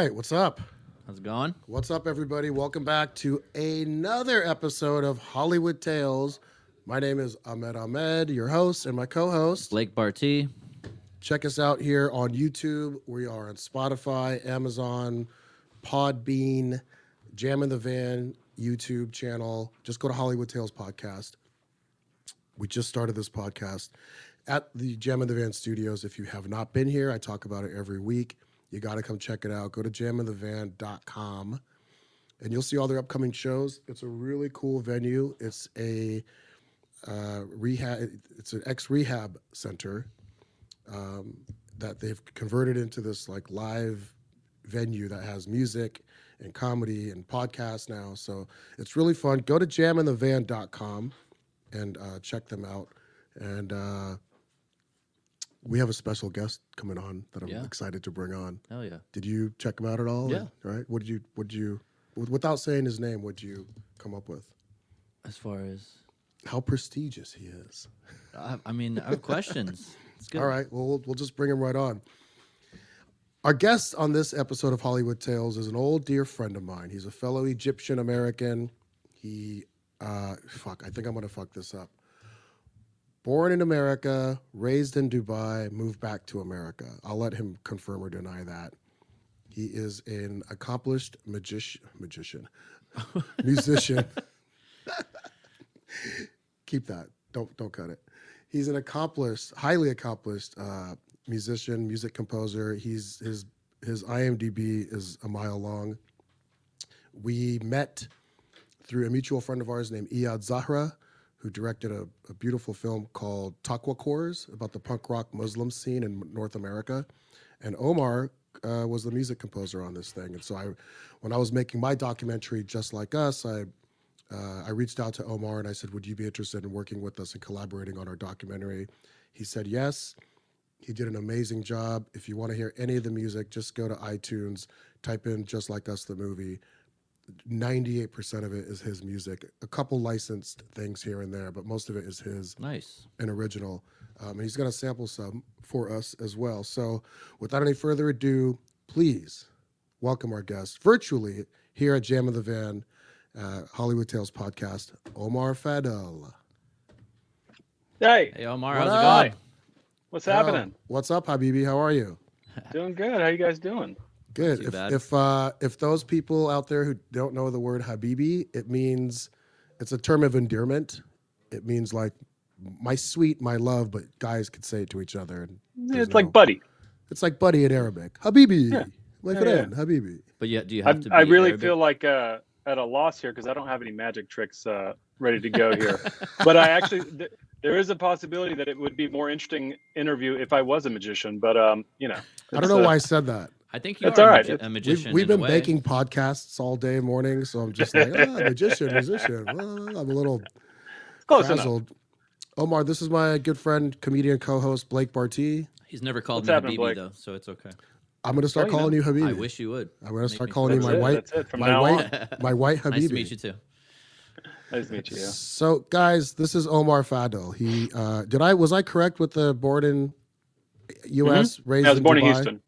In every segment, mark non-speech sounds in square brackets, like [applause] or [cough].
right, what's up? How's it going? What's up, everybody? Welcome back to another episode of Hollywood Tales. My name is Ahmed Ahmed, your host, and my co host. Blake Barty. Check us out here on YouTube. We are on Spotify, Amazon, Podbean, Jam in the Van YouTube channel. Just go to Hollywood Tales Podcast. We just started this podcast at the Jam in the Van studios. If you have not been here, I talk about it every week. You got to come check it out. Go to jaminthevan.com and you'll see all their upcoming shows. It's a really cool venue. It's a uh, rehab, it's an ex rehab center um, that they've converted into this like live venue that has music and comedy and podcasts now. So it's really fun. Go to jaminthevan.com and uh, check them out. And uh, we have a special guest coming on that I'm Yeah. excited to bring on. Hell yeah. Did you check him out at all? Yeah. Right. What did you? What did you? Without saying his name, what did you come up with? As far as, How prestigious he is. I, I mean, I have questions. It's good. All right. Well, we'll we'll just bring him right on. Our guest on this episode of Hollywood Tales is an old dear friend of mine. He's a fellow Egyptian American. He, uh, fuck, I think I'm gonna fuck this up. Born in America, raised in Dubai, moved back to America. I'll let him confirm or deny that. He is an accomplished magician, [laughs] musician. Keep that. Don't don't cut it. He's an accomplished, highly accomplished uh, musician, music composer. He's his his IMDb is a mile long. We met through a mutual friend of ours named Eyad Zahra, who directed a, a beautiful film called Taqwacores about the punk rock Muslim scene in North America. And Omar uh, was the music composer on this thing. And so I, when I was making my documentary, Just Like Us, I uh, I reached out to Omar and I said, Would you be interested in working with us and collaborating on our documentary? He said yes. He did an amazing job. If you want to hear any of the music, just go to iTunes, type in Just Like Us, the movie. 98% of it is his music. A couple licensed things here and there, but most of it is his Nice. and original. Um, and he's going to sample some for us as well. So, without any further ado, please welcome our guest virtually here at Jam of the Van, uh, Hollywood Tales podcast, Omar Fadel. Hey, Hey, Omar, What how's up? it going? what's Yo, happening? What's up, Habibi? How are you? Doing good. How you guys doing? Good. If bad. if uh, if those people out there who don't know the word Habibi, it means it's a term of endearment. It means like my sweet, my love, but guys could say it to each other. And it's no- like buddy. It's like buddy in Arabic. Habibi. Yeah. My Yeah, friend, Habibi. But yeah, do you I, have to? Be I really Arabic? feel like uh, at a loss here because I don't have any magic tricks uh, ready to go here. [laughs] but I actually, th- there is a possibility that it would be more interesting interview if I was a magician. But um, you know, I don't know uh, why I said that. I think you're a, right. magi- It's- a We've, magician. we've in a been way. making podcasts all day morning, so I'm just like, ah, magician, musician. Well, I'm a little Close enough. Omar, this is my good friend, comedian, co-host Blake Barty. He's never called What's me happening, Habibi Blake? though, so it's okay. I'm gonna start Oh, you calling you Habibi. I wish you would. I'm gonna Make start calling you my it. white, That's it. From my white, my white Habibi. [laughs] nice to meet you too. Nice to meet you. Yeah. So, guys, this is Omar Fadel. He uh, did I was I correct with the born in U.S. raised Mm-hmm. I was in born in Houston.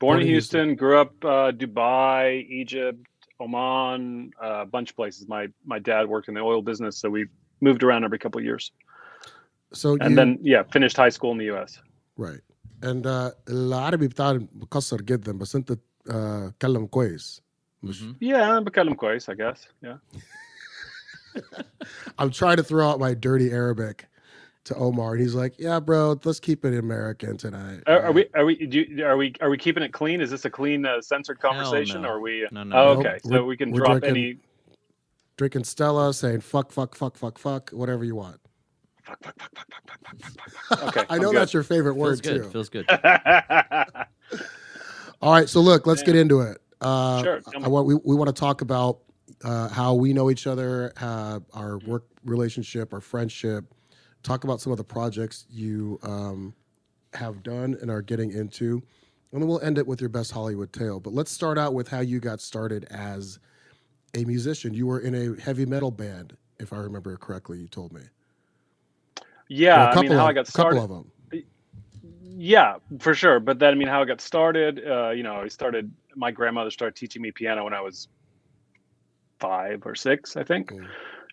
Born, in Houston, grew up uh, Dubai, Egypt, Oman, uh, a bunch of places. My my dad worked in the oil business, so we moved around every couple of years. So And you, then yeah, finished high school in the U.S. right and uh, العربي بتاع مكسر جدا بس انت uh, تكلم كويس مش Mhm. Yeah, بكلم كويس, I guess. Yeah. [laughs] I'm trying to throw out my dirty Arabic to Omar, and he's like, "Yeah, bro, let's keep it American tonight." Are, are we? Are we? You, are we? Are we keeping it clean? Is this a clean uh, censored conversation? No. Or are we? Uh, no, no. Oh, okay, nope. so we can drop drinking, any. Drinking Stella, saying "fuck, fuck, fuck, fuck, fuck," whatever you want. Fuck, fuck, fuck, fuck, fuck, fuck, fuck, fuck. [laughs] Okay, I know that's your favorite Feels word good. too. Feels good. [laughs] All right, so look, let's get into it. Uh, sure. I, want. we we want to talk about uh, how we know each other, uh, our work relationship, our friendship Talk about some of the projects you um, have done and are getting into, and then we'll end it with your best Hollywood tale. But let's start out with how you got started as a musician. You were in a heavy metal band, if I remember correctly. You told me. yeah, a I couple mean, how of, I got couple started. of them. yeah, for sure. But then, I mean, how I got started, uh, you know, I started, my grandmother started teaching me piano when I was five or six, I think. Mm.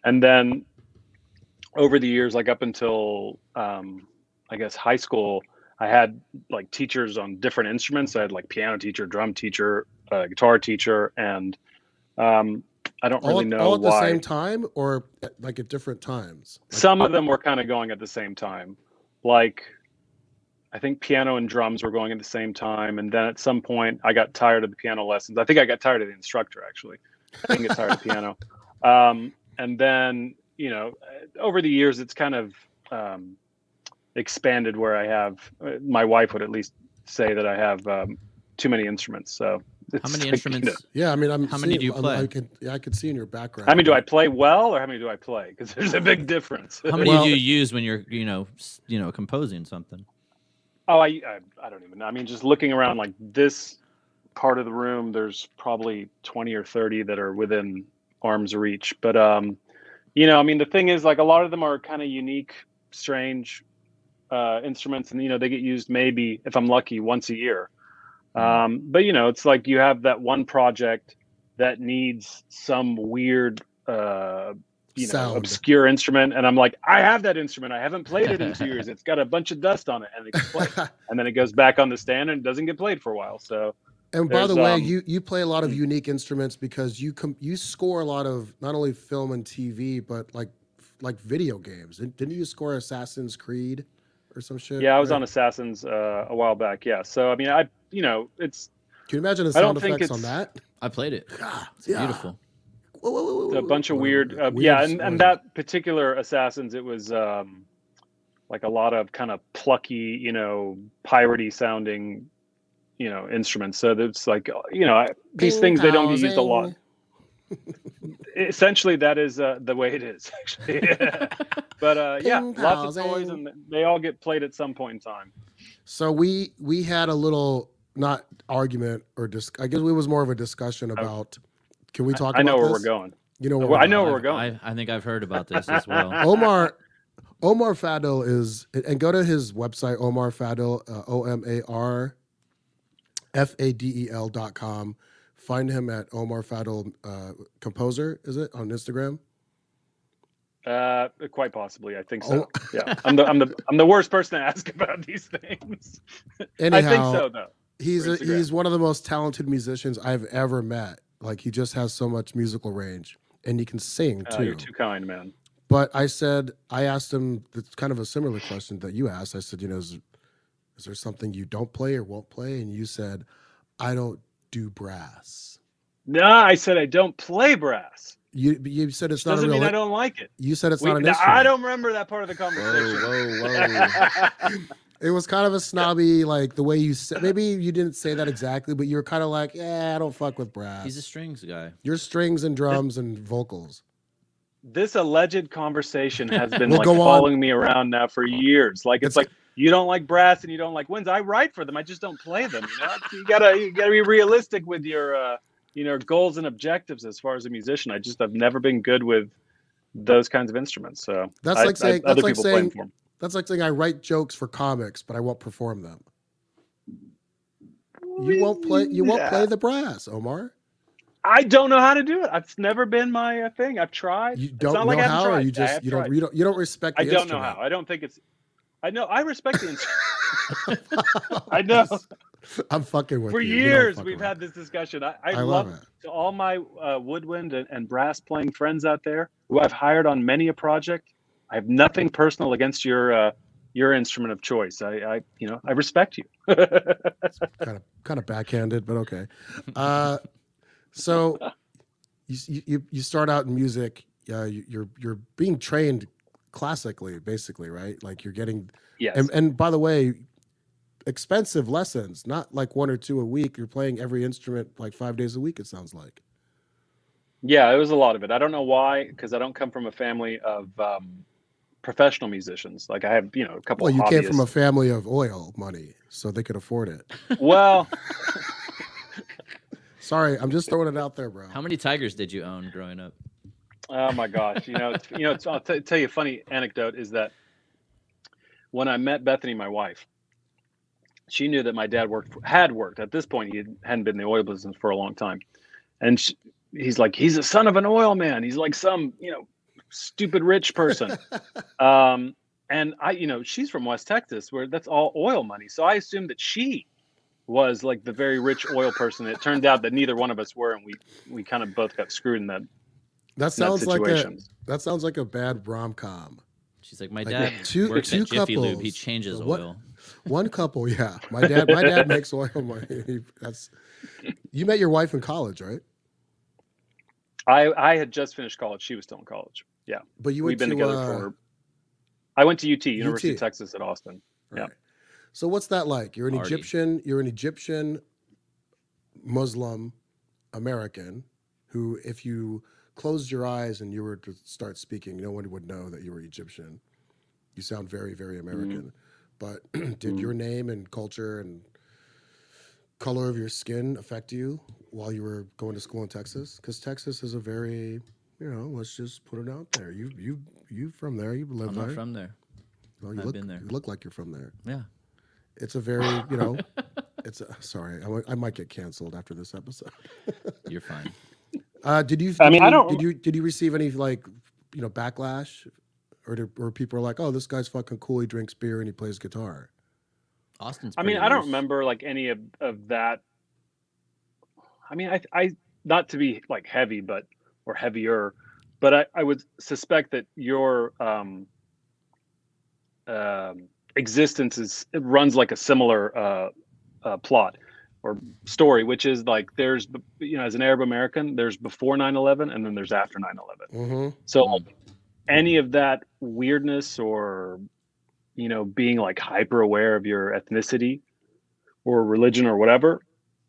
And then over the years, like up until, um, I guess, high school, I had like teachers on different instruments. I had like piano teacher, drum teacher, uh, guitar teacher, and um, I don't all, really know all at the same time or at, like at different times? Like, Some of them were kind of going at the same time. Like, I think piano and drums were going at the same time. And then at some point, I got tired of the piano lessons. I think I got tired of the instructor, actually. I didn't get tired of piano. [laughs] Um, and then, you know, uh, over the years, it's kind of um, expanded where I have, uh, my wife would at least say that I have um, too many instruments. So, [laughs] How many like, you instruments? know, yeah, I mean, I'm. How many do you I'm- play? I could, yeah, I could see in your background. how many do I play well or how many do I play? Because there's a big difference. How many Well- do you use when you're, you know, you know, composing something? Oh, I, I I don't even know. I mean, just looking around like this part of the room, there's probably 20 or 30 that are within arm's reach. But um, you know, I mean, the thing is, like, a lot of them are kind of unique, strange uh, instruments, and you know, they get used maybe if I'm lucky once a year. Um, but you know, it's like you have that one project that needs some weird. Uh, you know, Sound. obscure instrument, and I'm like, I have that instrument. I haven't played it in two years. [laughs] It's got a bunch of dust on it, and it [laughs] and then it goes back on the stand and doesn't get played for a while. So And by the way, um, you you play a lot of Hmm. unique instruments because you com- you score a lot of not only film and TV but like like video games. Didn't didn't you score Assassin's Creed or some shit? yeah, I was right? on Assassins uh, a while back. Yeah, so I mean, I you know, it's Can you imagine the I don't sound think effects on that? I played it. Ah, It's yeah. beautiful. Whoa, whoa, whoa, whoa, a bunch of weird, uh, weird yeah, and, and that particular Assassins, it was um, like a lot of kind of plucky, you know, piratey sounding, you know, instruments. So it's like, you know, I- these Ding things they don't get used a lot. Essentially, that is uh, the way it is, [laughs] actually. [laughs] but uh, yeah, Ding lots of toys, and they all get played at some point in time. So we we had a little not argument or dis- I guess it was more of a discussion about. Can we talk? I know where this? we're going. You know where Well, I know where we're going. I, I think I've heard about this as well. [laughs] Omar Omar Fadel is and go to his website Omar Fadel uh, O M A R F A D E L dot com. Find him at Omar Fadel uh, Composer. Is it on Instagram? Uh, quite possibly, I think so. Oh. Yeah, I'm the I'm the I'm the worst person to ask [laughs] about these things. Anyhow, I think so, though. He's a, he's one of the most talented musicians I've ever met. Like he just has so much musical range, and he can sing Uh, too. you're too kind, man. But I said, I asked him it's kind of a similar question that you asked. I said, you know, is, is there something you don't play or won't play? And you said, I don't do brass. No, I said I don't play brass. You you said it's not Doesn't real. mean I don't like it. You said it's We- not an now, instrument. I don't remember that part of the conversation. whoa, whoa. Whoa. [laughs] it was kind of a snobby, like the way you said. Maybe you didn't say that exactly, but you were kind of like, yeah, I don't fuck with brass. He's a strings guy. Your strings and drums and vocals. this alleged conversation has [laughs] been We'll like go on. following me around now for years. Like it's, It's- like you don't like brass and you don't like winds. I write for them. I just don't play them. You know, [laughs] you gotta you gotta be realistic with your uh, you know goals and objectives as far as a musician. I just have never been good with those kinds of instruments. So That's I- like saying- I, other that's like people play them saying- That's like saying I write jokes for comics, but I won't perform them. You won't play. You won't Yeah. play the brass, Omar. I don't know how to do it. It's never been my uh, thing. I've tried. You don't not know like how, or you just you don't you don't you don't respect. The I don't know how. I don't think it's. I know. I respect the instrument. [laughs] I know. I'm fucking with For you. Years, we've around. had this discussion. I, I, I love, love it. to all my uh, woodwind and, and brass playing friends out there who I've hired on many a project. I have nothing personal against your uh, your instrument of choice. I, I you know I respect you. kind of kind of backhanded, but okay. Uh, so [laughs] you, you you start out in music. Uh, you're you're being trained classically, basically, right? Like you're getting yes. and and by the way, expensive lessons, not like one or two a week. You're playing every instrument like five days a week. It sounds like. Yeah, it was a lot of it. I don't know why, because I don't come from a family of um, professional musicians. Like I have, you know, a couple. Well, you came from a family of oil money, so they could afford it. well, [laughs] [laughs] Sorry, I'm just throwing it out there, bro. How many tigers did you own growing up? Oh my gosh! You know, it's, you know. It's, I'll t- tell you a funny anecdote is that when I met Bethany, my wife, she knew that my dad worked for, had worked at this point. He hadn't been in the oil business for a long time, and she, he's like, he's a son of an oil man. He's like some you know stupid rich person. [laughs] um, and I, you know, she's from West Texas, where that's all oil money. So I assumed that she was like the very rich oil person. It turned out that neither one of us were, and we we kind of both got screwed in that. That sounds like a that sounds like a bad rom com. She's like, my Like, dad two- works two at Jiffy Lube. He changes What- oil. One couple, yeah. My dad, my dad makes oil money. [laughs] He- That's you met your wife in college, right? I I had just finished college. She was still in college. Yeah, But you we've went been to, together uh, for. I went to UT, University UT. of Texas at Austin. yeah. So what's that like? You're an Party. Egyptian. You're an Egyptian Muslim American who, if you closed your eyes and you were to start speaking, no one would know that you were Egyptian. You sound very, very American. But [clears throat] did Mhm. your name and culture and color of your skin affect you while you were going to school in Texas? Because Texas is a very, you know, let's just put it out there. You, you, you from there. You live I'm there. not from there. well, you I've look, been there. You look like you're from there. Yeah. It's a very, you know, [laughs] it's a, sorry, I, I might get canceled after this episode. You're fine. [laughs] Uh, did you? I did mean, I don't- Did you? Did you receive any like, you know, backlash, or did, or people are like, oh, this guy's fucking cool. He drinks beer and he plays guitar. Austin's. I mean, pretty I don't remember like any of, of that. I mean, I, I, not to be like heavy, but, or heavier, but I, I would suspect that your um, um, existence is, it runs like a similar uh, uh, plot or story, which is like there's, you know, as an Arab American, there's before 9 11 and then there's after 9 11. Mm-hmm. So any of that weirdness or you know being like hyper aware of your ethnicity or religion or whatever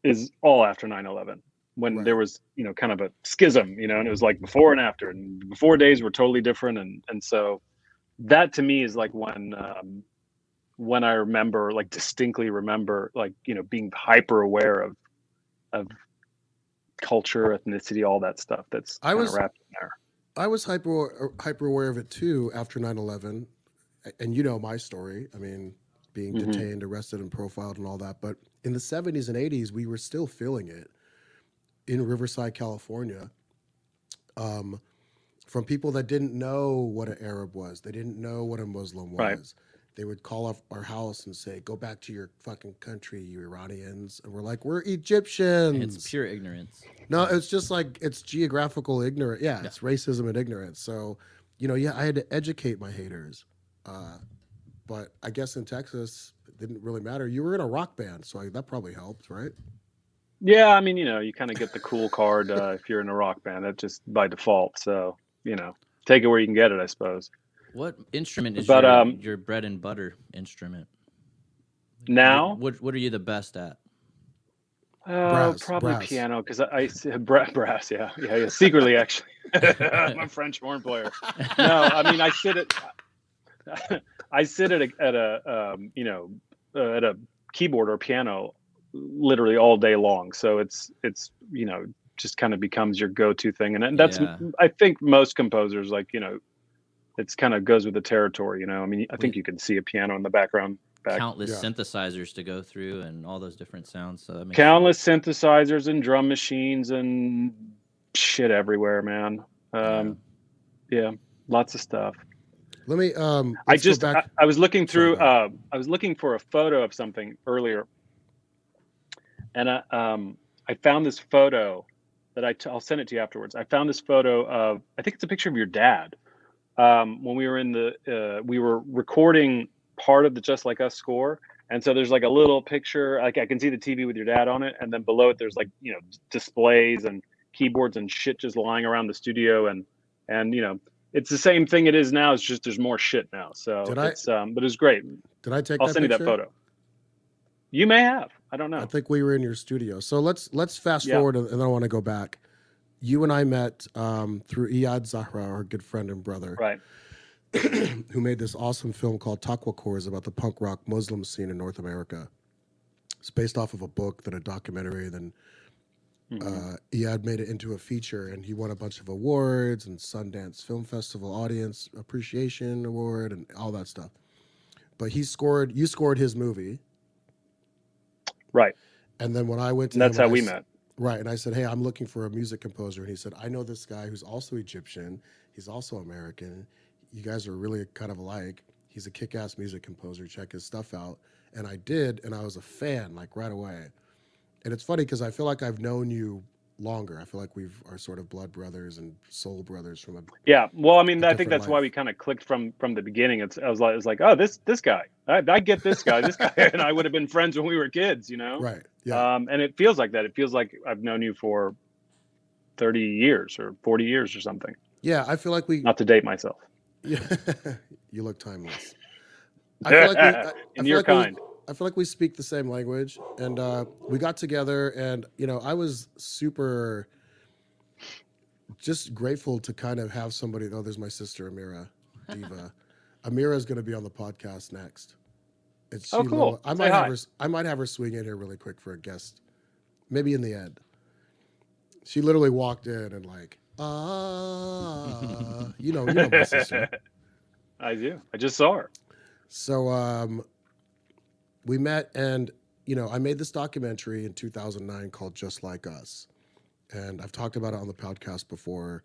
is all after 9/11 when Right. there was you know kind of a schism you know and it was like before and after and before days were totally different and and so that to me is like when um when I remember like distinctly remember like you know being hyper aware of of culture ethnicity all that stuff that's I was- wrapped in there I was hyper hyper aware of it too after 9/11, and you know my story. I mean, being Mhm. detained, arrested, and profiled, and all that. But in the 70s and 80s, we were still feeling it in Riverside, California. Um, from people that didn't know what an Arab was, they didn't know what a Muslim was. Right. They would call up our house and say, "Go back to your fucking country, you Iranians." And we're like, "We're Egyptians." It's pure ignorance. No, it's just like it's geographical ignorance. Yeah, Yeah. it's racism and ignorance. So, you know, yeah, I had to educate my haters. Uh, but I guess in Texas, it didn't really matter. You were in a rock band, so I, that probably helped, right? Yeah, I mean, you know, you kind of get the cool card uh, if you're in a rock band. That just by default. So, you know, take it where you can get it, I suppose. What instrument is But, your, um, your bread and butter instrument? Now, What What are you the best at? uh, Brass, probably brass. piano because I [laughs] bra- brass. Yeah, yeah, yeah. Secretly, actually, [laughs] I'm a French horn player. No, I mean, I sit at [laughs] I sit at a, at a um, you know uh, at a keyboard or piano literally all day long. So it's it's you know just kind of becomes your go-to thing, and, and that's Yeah. I think most composers like you know it's kind of goes with the territory. You know, I mean, I think We- you can see a piano in the background. Back. Countless Yeah. synthesizers to go through and all those different sounds. So that makes Countless synthesizers and drum machines and shit everywhere, man. Um, yeah, lots of stuff. Let me. Um, I just I, back. I was looking through go uh, I was looking for a photo of something earlier, and I um I found this photo that I t- I'll send it to you afterwards. I found this photo of I think it's a picture of your dad. Um, when we were in the uh, we were recording part of the Just Like Us score, and so there's like a little picture. Like I can see the TV with your dad on it, and then below it there's like you know displays and keyboards and shit just lying around the studio, and and you know it's the same thing it is now. It's just there's more shit now. So Did I- it's um, but it's great. Did I take? I'll send you that photo. You may have. I don't know. I think we were in your studio. So let's let's fast Yeah. forward, and then I want to go back. You and I met um, through Eyad Zahra, our good friend and brother. Right. [clears throat] who made this awesome film called Taqwacores about the punk rock Muslim scene in North America. It's based off of a book, then a documentary, then Mhm. uh, Eyad made it into a feature, and he won a bunch of awards and Sundance Film Festival Audience Appreciation Award and all that stuff. But he scored, you scored his movie, Right. And then when I went to And that's him how I we met. Right. And I said, Hey, I'm looking for a music composer. And he said, I know this guy who's also Egyptian. He's also American. You guys are really kind of alike. He's a kick ass music composer. Check his stuff out. And I did. And I was a fan like right away. And it's funny because I feel like I've known you longer. I feel like we've are sort of blood brothers and soul brothers from a Yeah. Well, I mean, I think that's why we kind of clicked from from the beginning. It's I was like, it was like, oh, this this guy, I, I get this guy, this guy, and I would have been friends when we were kids, you know. right. Yeah. Um, and it feels like that. It feels like I've known you for thirty years or forty years or something. yeah. I feel like we Not to date myself. Yeah, [laughs] you look timeless. I feel like we, I, [laughs] I And you're like we- kind. I feel like we speak the same language, and uh, we got together, and you know, I was super, just grateful to kind of have somebody. Oh, there's my sister Amira, Diva. [laughs] Amira is going to be on the podcast next. It's Oh, cool. little- I Say might have hi. her. I might have her swing in here really quick for a guest, maybe in the end. She literally walked in and like, ah, you know, you know my sister. [laughs] I do. I just saw her. So um, we met, and you know, I made this documentary in 2009 called "Just Like Us," and I've talked about it on the podcast before.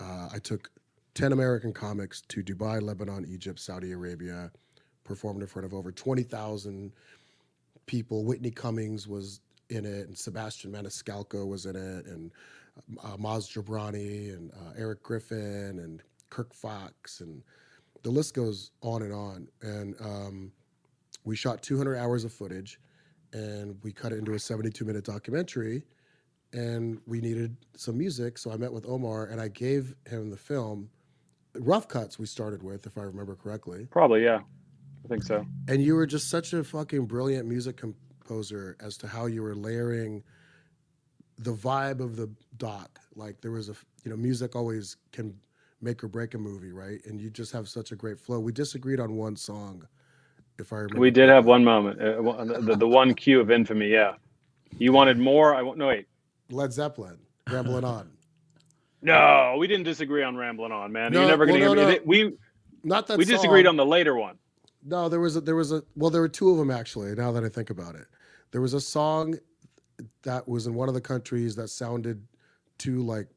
Uh, I took 10 American comics to Dubai, Lebanon, Egypt, Saudi Arabia, performed in front of over 20,000 people. Whitney Cummings was in it, and Sebastian Maniscalco was in it, and uh, Maz Jobrani, and uh, Eric Griffin, and Kirk Fox, and the list goes on and on. And um, we shot 200 hours of footage, and we cut it into a 72 minute documentary. And we needed some music, so I met with Omar, and I gave him the film. Rough cuts we started with, if I remember correctly. Probably, yeah. I think so. And you were just such a fucking brilliant music composer as to how you were layering the vibe of the doc. Like there was a, you know, music always can make or break a movie, right? And you just have such a great flow. We disagreed on one song, if I remember. We did have one moment, uh, the, the one cue of infamy. Yeah. You wanted more. I want no wait. Led Zeppelin, rambling [laughs] on. No, we didn't disagree on rambling on, man. No, You're never gonna well, hear no, me. no. We Not that we disagreed on the later one. No, there was a, there was a well, there were two of them actually. Now that I think about it, there was a song that was in one of the countries that sounded too like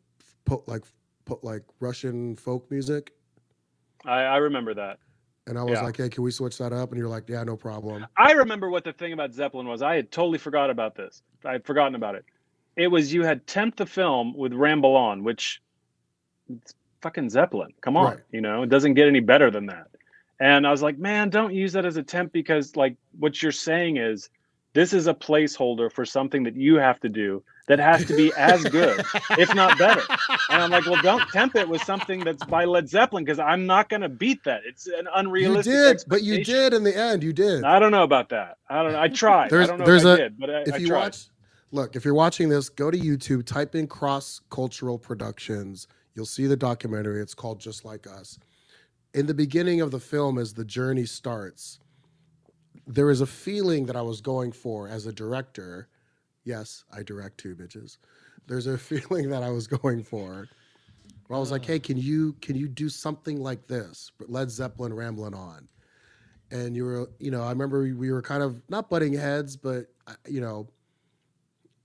po- like po- like Russian folk music, I, I remember that. And I was Yeah. like, "Hey, can we switch that up?" And you're like, "Yeah, no problem." I remember what the thing about Zeppelin was. I had totally forgot about this. I had forgotten about it. It was you had temp the film with Ramble On, which it's fucking Zeppelin. Come on, Right. you know, it doesn't get any better than that. And I was like, man, don't use that as a temp because like what you're saying is this is a placeholder for something that you have to do that has to be as good, if not better. And I'm like, well, don't temp it with something that's by Led Zeppelin because I'm not going to beat that. It's an unrealistic. You did, but you did in the end. You did. I don't know about that. I don't know. I tried. There's- I don't know there's if I a- did, but I, if I you tried. watch, look, if you're watching this, go to YouTube, type in Cross Cultural Productions. You'll see the documentary. It's called Just Like Us. In the beginning of the film, as the journey starts, there is a feeling that I was going for as a director. Yes, I direct two bitches. There's a [laughs] feeling that I was going for. Where I was like, hey, can you can you do something like this? But Led Zeppelin rambling on. And you were, you know, I remember we- we were kind of not butting heads, but you know,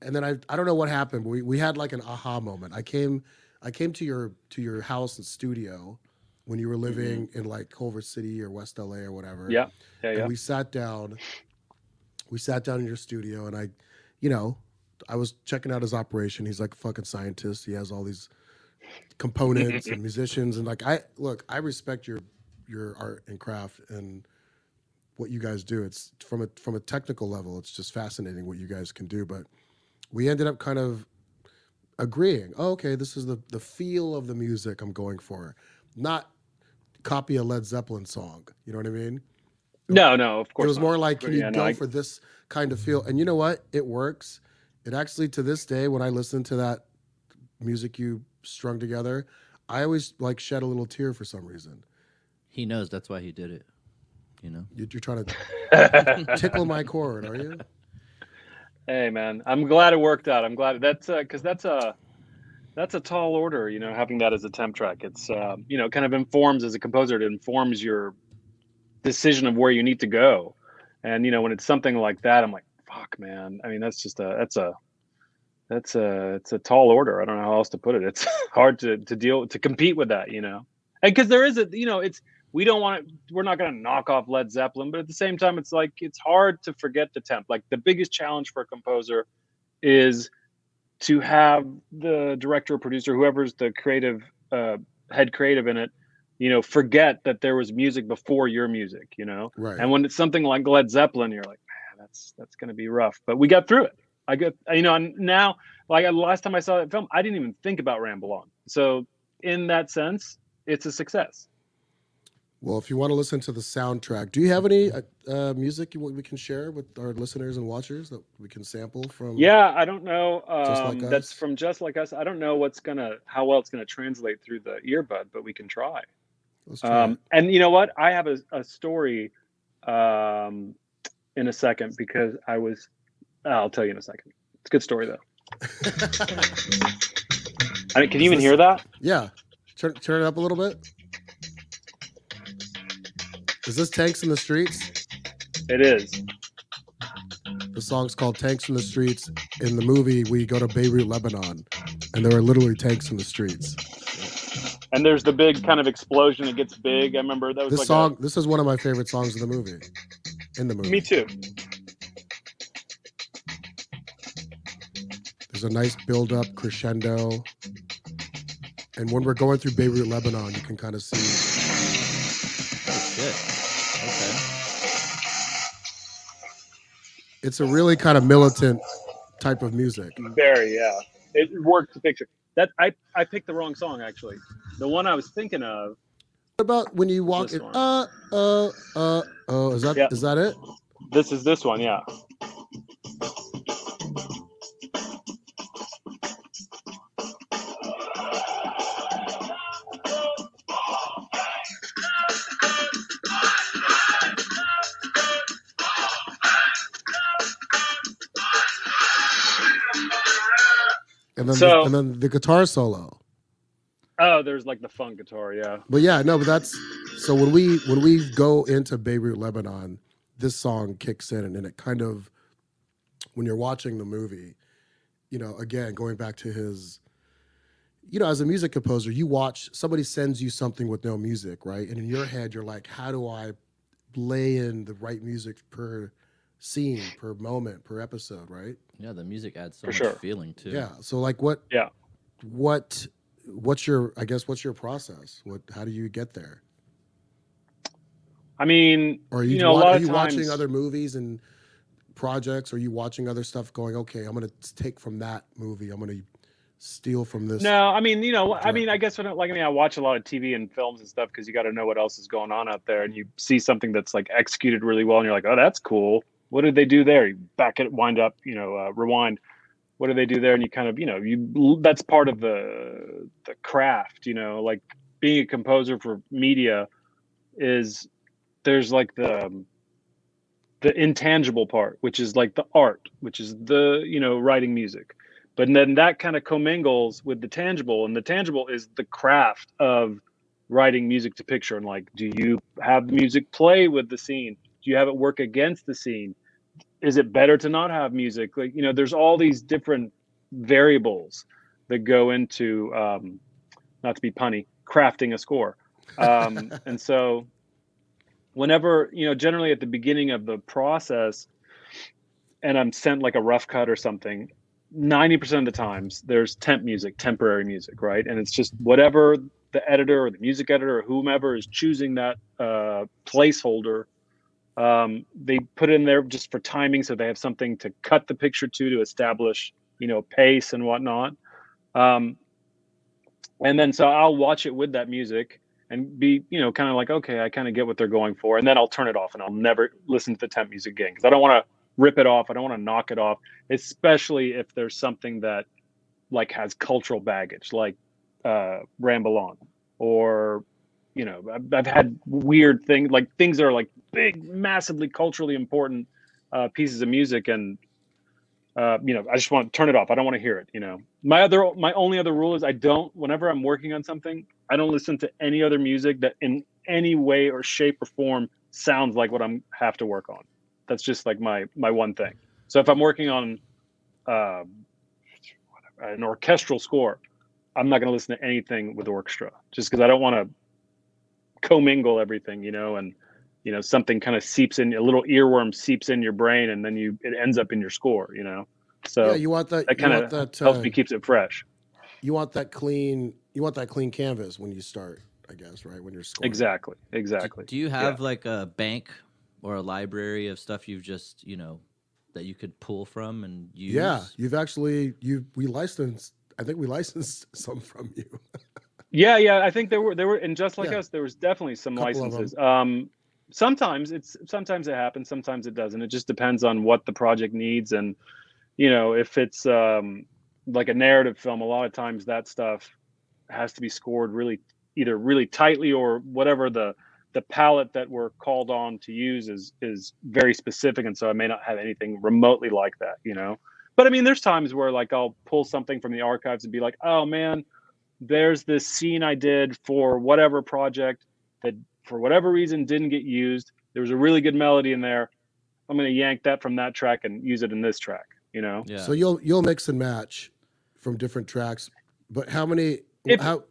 and then I I don't know what happened, but we, we had like an aha moment. I came I came to your to your house and studio when you were living in like Culver City or West LA or whatever. Mm-hmm. Yeah, yeah, And yeah. we sat down. We sat down in your studio, and I, you know, I was checking out his operation. He's like a fucking scientist. He has all these components and [laughs] musicians, and like I look, I respect your your art and craft and what you guys do. It's from a from a technical level, it's just fascinating what you guys can do. But we ended up kind of agreeing. Oh, okay, this is the the feel of the music I'm going for, not copy a Led Zeppelin song. You know what I mean? No, no, of course. it was not. more like, can you Yeah, no, go I- for this kind of feel? And you know what? It works. It actually, to this day, when I listen to that music you strung together, I always like shed a little tear for some reason. He knows that's why he did it. You know. You- You're trying [laughs] to tickle my chord, are you? hey, man, I'm glad it worked out. I'm glad that's uh, because that's a that's a tall order. You know, having that as a temp track, it's uh, you know kind of informs as a composer. It informs your decision of where you need to go. And you know, when it's something like that, I'm like, fuck, fuck, man. I mean, that's just a that's a that's a it's a tall order. I don't know how else to put it. It's [laughs] hard to to deal to compete with that, you know. And because there is a you know, it's we don't want to we're not going to knock off Led Zeppelin, but at the same time, it's like it's hard to forget the temp. Like the biggest challenge for a composer is to have the director or producer, whoever's the creative uh, head creative in it, you know, forget that there was music before your music, you know. Right. And when it's something like Led Zeppelin, you're like, man, that's that's going to be rough. But we got through it. I got, you know, and now, like the last time I saw that film, I didn't even think about Ramble On. So in that sense, it's a success. Well, if you want to listen to the soundtrack, do you have any uh, uh, music you, we can share with our listeners and watchers that we can sample from? Yeah, I don't know. Um, Like that's from Just Like Us. I don't know what's gonna how well it's gonna translate through the earbud, but we can try. Let's try Um, and you know what? I have a, a story um, in a second because I was. I'll tell you in a second. It's a good story though. [laughs] I mean, can you even this- hear that? Yeah. Turn, turn it up a little bit. Is this Tanks in the Streets? It is. The song's called Tanks in the Streets. In the movie, we go to Beirut, Lebanon, and there are literally tanks in the streets. And there's the big kind of explosion. It gets big. I remember that was This like song, this is one of my favorite songs in the movie. In the movie. me too. There's a nice build up crescendo. And when we're going through Beirut, Lebanon, you can kind of see shit. Okay. it's a really kind of militant type of music. Very, yeah. It worked to picture. That I I picked the wrong song actually. The one I was thinking of. What about when you walk in? Uh, uh, uh, oh, is that is Yeah. that it? This is this one, yeah. And then So- the, and then the guitar solo. Oh, there's like the funk guitar, yeah. But yeah, no, but that's so when we when we go into Beirut, Lebanon, this song kicks in and then it kind of when you're watching the movie, you know, again, going back to his you know, as a music composer, you watch somebody sends you something with no music, right? And in your head you're like, how do I lay in the right music per scene, per moment, per episode, right? Yeah, the music adds so For much sure. feeling too. Yeah. So like what Yeah. what what's your I guess what's your process? What how do you get there? I mean, Or are you, You know, a wa- lot are of you watching other movies and projects? Or are you watching other stuff going, okay, I'm going to take from that movie. I'm going to steal from this. no, I mean, you know, I mean. I guess when I- like I mean, I watch a lot of TV and films and stuff because you got to know what else is going on out there, and you see something that's like executed really well, and you're like, oh, that's cool. What did they do there? You back it, wind up, you know, uh, rewind. What do they do there? And you kind of, you know, you that's part of the the craft, you know, like being a composer for media is there's like the um, the intangible part, which is like the art, which is the you know writing music, but then that kind of commingles with the tangible, and the tangible is the craft of writing music to picture. And like, do you have music play with the scene? Do you have it work against the scene? Is it better to not have music? Like you know, there's all these different variables that go into um, not to be punny, crafting a score. Um, [laughs] and so whenever you know generally at the beginning of the process and i'm sent like a rough cut or something 90% of the times there's temp music temporary music right and it's just whatever the editor or the music editor or whomever is choosing that uh, placeholder um, they put in there just for timing so they have something to cut the picture to to establish you know pace and whatnot. Um, and then so i'll watch it with that music and be you know kind of like okay i kind of get what they're going for and then i'll turn it off and i'll never listen to the temp music again because i don't want to rip it off i don't want to knock it off especially if there's something that like has cultural baggage like uh ramble on or you know i've, I've had weird things like things that are like big massively culturally important uh pieces of music and uh, you know, I just want to turn it off. I don't want to hear it. You know, my other, my only other rule is I don't. Whenever I'm working on something, I don't listen to any other music that in any way or shape or form sounds like what I'm have to work on. That's just like my my one thing. So if I'm working on uh, an orchestral score, I'm not going to listen to anything with orchestra just because I don't want to commingle everything, you know, and you know something kind of seeps in, a little earworm seeps in your brain, and then you it ends up in your score, you know. So yeah, you want that. that kind of that. helps uh, me keeps it fresh. you want that clean. You want that clean canvas when you start. I guess right when you're scoring. Exactly, exactly. Do, you have like a bank or a library of stuff you've just you know that you could pull from and use? Yeah, you've actually you we licensed. I think we licensed [laughs] some from you. Yeah, yeah. I think there were there were and just like Yeah. us, there was definitely some Couple licenses. Um, sometimes it's sometimes it happens, sometimes it doesn't. It just depends on what the project needs, and you know if it's um, like a narrative film, a lot of times that stuff has to be scored really either really tightly or whatever the the palette that we're called on to use is is very specific, and so I may not have anything remotely like that, you know. But I mean, there's times where like I'll pull something from the archives and be like, oh man there's this scene I did for whatever project that for whatever reason didn't get used. There was a really good melody in there. I'm going to yank that from that track and use it in this track, you know? Yeah. So you'll you'll mix and match from different tracks. But how many? If- how?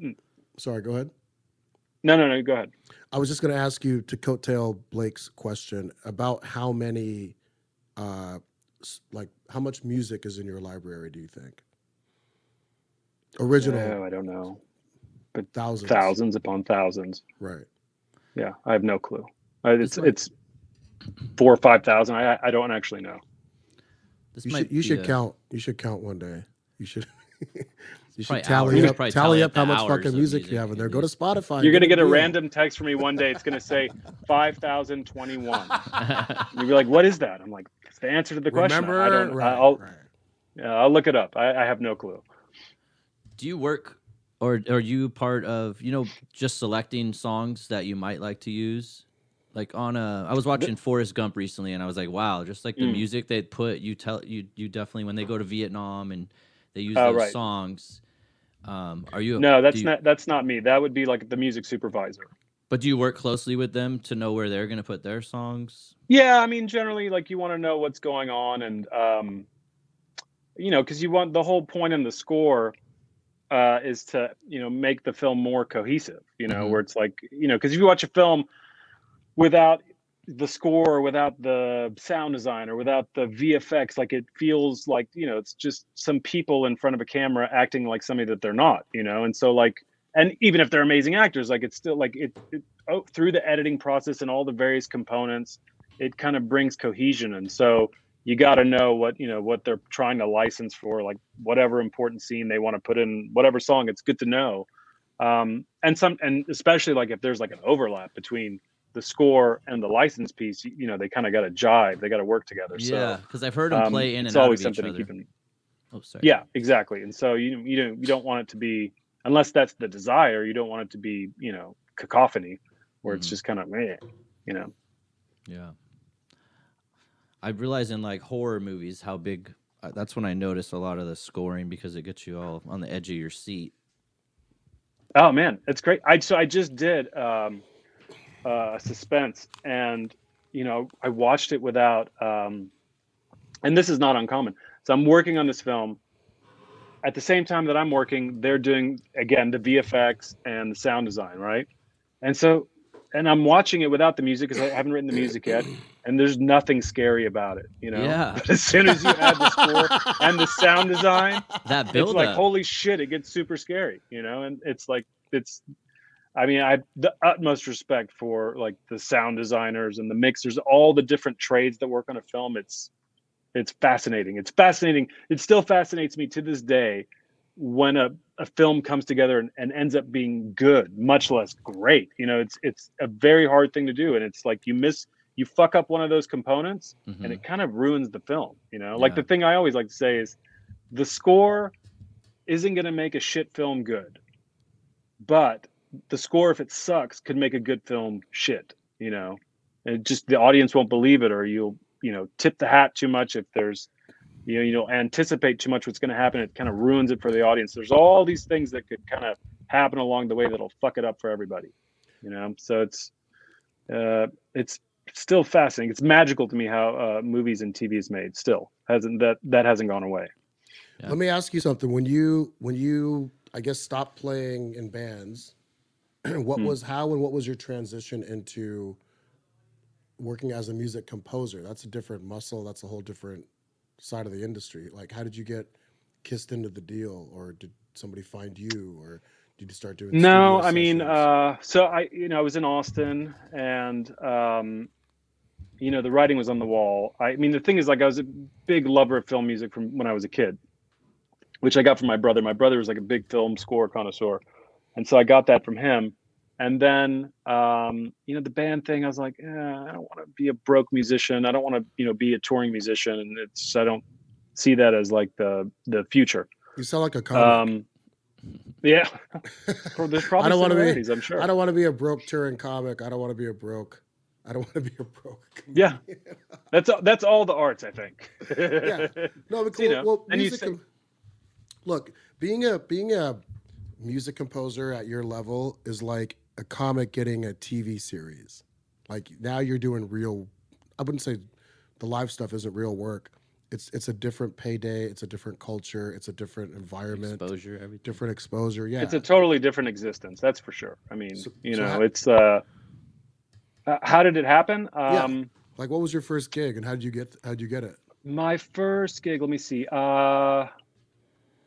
Mm. Sorry, go ahead. No, no, no, go ahead. I was just going to ask you to coattail Blake's question about how many, uh, like how much music is in your library? Do you think? Original Oh, I don't know. But thousands. Thousands upon thousands. Right. Yeah, I have no clue. It's It's like- it's four or five thousand. I I don't actually know. this You should you should a- count. You should count one day. You should. [laughs] you should tally hours. up tally tally up up how much fucking music, music you have in there. Go to. Spotify. You're gonna get a deal. random text from me one day. It's gonna say five thousand twenty one. You'll be like, "What is that?" I'm like, "It's the answer to the question." Remember? I don't. Right, I'll right. yeah, I'll look it up. I, I have no clue. Do you work or are you part of you know just selecting songs that you might like to use? Like on a, I was watching Forrest Gump recently, and I was like, wow, just like the Mm. music they put, you tell you you definitely when they go to Vietnam and they use Oh, those right. songs. Um, are you No, that's you- not that's not me. That would be like the music supervisor. But do you work closely with them to know where they're going to put their songs? Yeah, I mean, generally, like you want to know what's going on, and um, you know, because you want the whole point in the score uh, is to you know make the film more cohesive. You know, Mhm. where it's like you know, because if you watch a film without the score, or without the sound design, or without the VFX, like it feels like you know, it's just some people in front of a camera acting like somebody that they're not. You know, and so like, and even if they're amazing actors, like it's still like it, it oh, through the editing process and all the various components it kind of brings cohesion and so you got to know what you know what they're trying to license for like whatever important scene they want to put in whatever song it's good to know um and some and especially like if there's like an overlap between the score and the license piece you, you know they kind of got to jive they got to work together Yeah, so because I've heard them um, play in it's and out always something to keep in Oh, sorry. yeah exactly and so you you don't you don't want it to be unless that's the desire you don't want it to be you know cacophony where it's Mhm. just kind of meh, you know Yeah. I realize in like horror movies how big. Uh, that's when I notice a lot of the scoring because it gets you all on the edge of your seat. Oh man, it's great. I so I just did um, uh, suspense, and you know I watched it without. Um, and this is not uncommon. So I'm working on this film. At the same time that I'm working, they're doing again the VFX and the sound design, right? And so, and I'm watching it without the music because I haven't written the music yet, and there's nothing scary about it, you know. Yeah. But [laughs] as soon as you add the score [laughs] and the sound design, That build it's like up. holy shit it gets super scary you know and it's like it's i mean i the utmost respect for like the sound designers and the mixers all the different trades that work on a film it's it's fascinating it's fascinating it still fascinates me to this day when a, a film comes together and, and ends up being good much less great you know it's it's a very hard thing to do and it's like you miss you fuck up one of those components Mhm. and it kind of ruins the film you know? Like the thing i always like to say is the score isn't going to make a shit film good but the score if it sucks could make a good film shit you know? It just the audience won't believe it or you'll you know tip the hat too much if there's you know you don't anticipate too much what's going to happen. It kind of ruins it for the audience. There's all these things that could kind of happen along the way that'll fuck it up for everybody you know? So it's uh it's still fascinating. It's magical to me how uh, movies and TV is made. Still hasn't that that hasn't gone away. Yeah. Let me ask you something. When you when you I guess stopped playing in bands, [clears throat] what Hmm. was how and what was your transition into working as a music composer? That's a different muscle. That's a whole different side of the industry. Like, how did you get kissed into the deal, or did somebody find you, or did you start doing? No, studio I mean, uh, so I, you know, I was in Austin, and um, you know, the writing was on the wall. I mean, the thing is, like, I was a big lover of film music from when I was a kid, which I got from my brother. My brother was like a big film score connoisseur, and so I got that from him. And then, um, you know, the band thing, I was like, eh, I don't want to be a broke musician. I don't want to, you know, be a touring musician, and it's I don't see that as like the the future. you sound like a comic. Um, yeah, [laughs] there's probably I don't want to be. I'm sure. I don't want to be a broke touring comic. I don't want to be a broke. I don't [laughs] want to be a broke. Yeah. That's all, that's all the arts, I think. Yeah. No, because [laughs] You know, well, and you music. say- com- look, being a being a music composer at your level is like a comic getting a TV series. Like now you're doing real. I wouldn't say the live stuff isn't real work. It's it's a different payday. It's a different culture. It's a different environment. Exposure, everything. Different exposure. Yeah. It's a totally different existence, that's for sure. I mean, So- you so know, how- it's uh, uh, how did it happen? Yeah. Um, like what was your first gig and how did you get how did you get it? my first gig, let me see. Uh,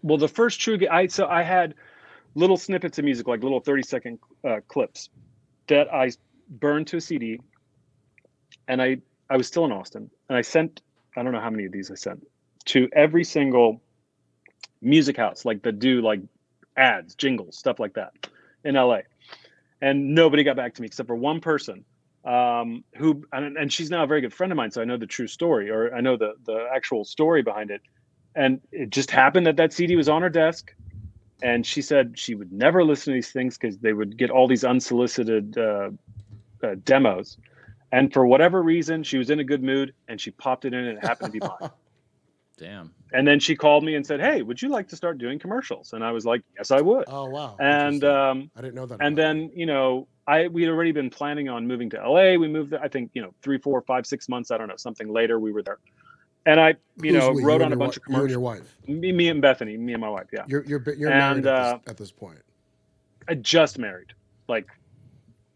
well, the first true gig, I so I had little snippets of music, like little thirty second uh, clips, that I burned to a CD, and I I was still in Austin, and I sent I don't know how many of these I sent to every single music house, like that do like ads, jingles, stuff like that, in LA, and nobody got back to me except for one person um, who and, and she's now a very good friend of mine, so I know the true story, or I know the the actual story behind it. And it just happened that that CD was on her desk, and she said she would never listen to these things because they would get all these unsolicited uh, uh, demos. And for whatever reason, she was in a good mood, and she popped it in, and it happened to be mine. [laughs] Damn. And then she called me and said, "Hey, would you like to start doing commercials?" And I was like, "Yes, I would." Oh wow. And um, I didn't know that. and about then you know i we had already been planning on moving to la we moved i think you know three four five six months i don't know something later we were there and i you Who's know we? wrote You on a bunch wi- of You and your wife. me, me and bethany me and my wife yeah You're you're you're And, married at, uh, this, at this point. i just married like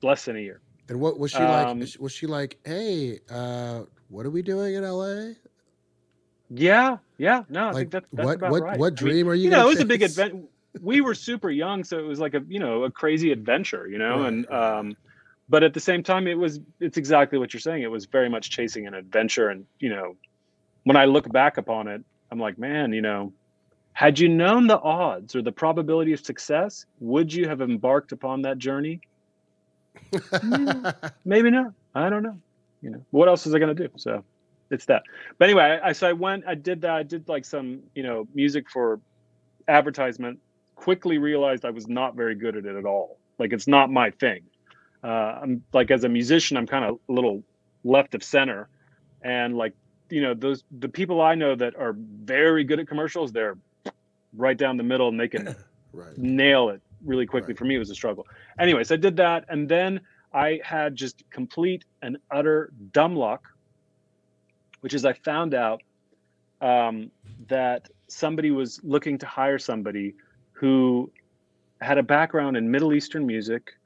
less than a year And what was she um, like? Was she like, hey, uh, what are we doing in LA? Yeah yeah. No i Like think that, that's what about what right. what I mean, dream are you? you know it was a big chase? adventure we were super young so it was like a you know a crazy adventure you know Right, and um but at the same time it was it's exactly what you're saying. It was very much chasing an adventure and you know when i look back upon it i'm like man you know had you known the odds or the probability of success would you have embarked upon that journey? [laughs] Maybe not. I don't know. You know what else was i going to do? So it's that but anyway I, so i went i did that i did like some you know music for advertisement quickly realized i was not very good at it at all like it's not my thing uh, i'm like as a musician i'm kind of a little left of center and like you know those the people i know that are very good at commercials they're right down the middle and they can [clears throat] right. nail it really quickly. Right. For me, it was a struggle. Anyways, I did that, and then I had just complete and utter dumb luck, which is I found out um, that somebody was looking to hire somebody who had a background in Middle Eastern music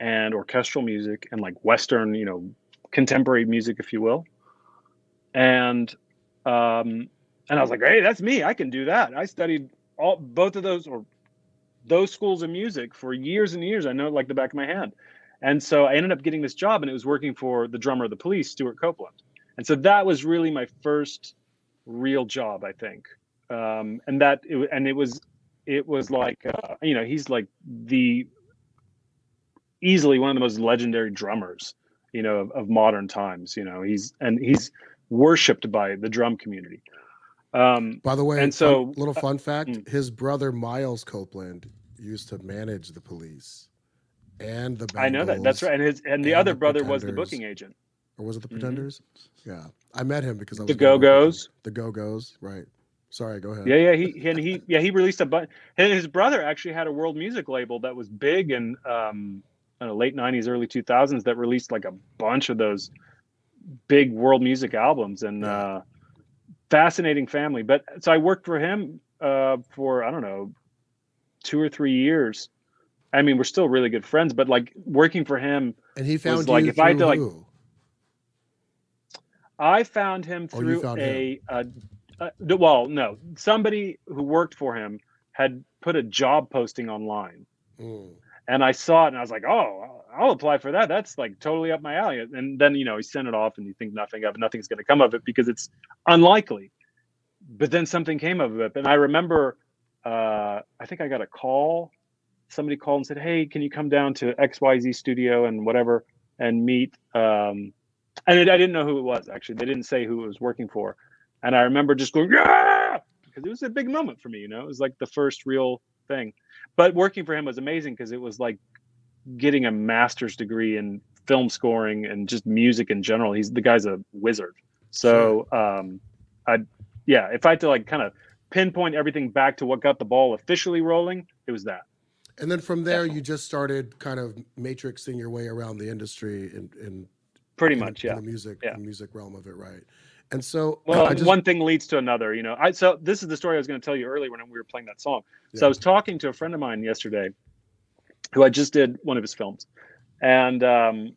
and orchestral music and like Western, you know, contemporary music, if you will. And um, and I was like, hey, that's me. I can do that. I studied all both of those or those schools of music for years and years. I know it like the back of my hand. And so I ended up getting this job and it was working for the drummer of the police, Stewart Copeland. And so that was really my first real job, I think. Um, and that, it, and it was, it was like, uh, you know, he's like the easily one of the most legendary drummers, you know, of, of modern times, you know, he's, and he's worshiped by the drum community. Um, By the way, And fun- so- little fun fact: mm. his brother Miles Copeland used to manage the police and the. I know that. That's right. And his, and the and other the brother was the booking agent. Or was it the Mhm. Pretenders? Yeah, I met him because I was The with Go-Go's. The Go Go's, right? Sorry, go ahead. Yeah, yeah, he and he yeah he released a bunch. His brother actually had a world music label that was big in um, I don't late '90s, early 2000s that released like a bunch of those big world music albums and Yeah. uh, fascinating family. But so I worked for him uh, for I don't know two or three years. I mean, we're still really good friends, but like working for him, And he found like, you if I had to, like, who? I found him Oh, through a, a, a, a d- well, no, somebody who worked for him had put a job posting online, Mm. and I saw it, and I was like, oh, I'll apply for that. That's like totally up my alley. And then you know he sent it off, and you think nothing of it, nothing's going to come of it because it's unlikely. But then something came of it, and I remember, uh, I think I got a call. Somebody called and said, "Hey, can you come down to XYZ studio and whatever and meet?" Um, and it, I didn't know who it was actually. They didn't say who it was working for, and I remember just going, "Yeah!" because it was a big moment for me. You know, it was like the first real thing. But working for him was amazing because it was like getting a master's degree in film scoring and just music in general. He's the guy's a wizard. So, um, I, yeah, if I had to like kind of pinpoint everything back to what got the ball officially rolling, it was that. And then from there, you just started kind of matrixing your way around the industry in, in Pretty in, much, yeah. the music, Yeah. the music realm of it, right? And so, Well, just, one thing leads to another, you know. I so this is the story I was going to tell you earlier when we were playing that song. So Yeah. I was talking to a friend of mine yesterday, who I just did one of his films, and um,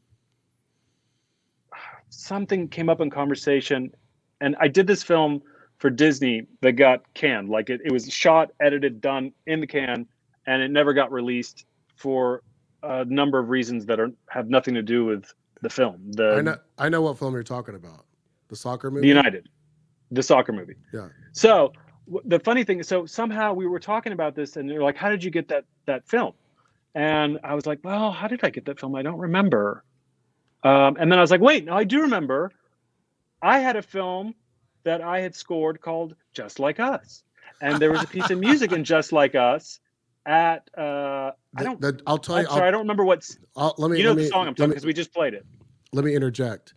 something came up in conversation, and I did this film for Disney that got canned. Like it, it was shot, edited, done in the can, and it never got released for a number of reasons that are have nothing to do with the film. The I know, I know what film you're talking about. The soccer movie. the United, the soccer movie. Yeah. So the funny thing is, so somehow we were talking about this, and they're like, "How did you get that that film?" And I was like, "Well, how did I get that film? I don't remember." Um, and then I was like, "Wait, no, I do remember. I had a film that I had scored called Just Like Us, and there was a piece of music in Just Like Us at uh, I don't." the- I'll tell you. I'm sorry, I'll, I don't remember what's. I'll, let me. You know let the song I'm talking because we just played it. let me interject.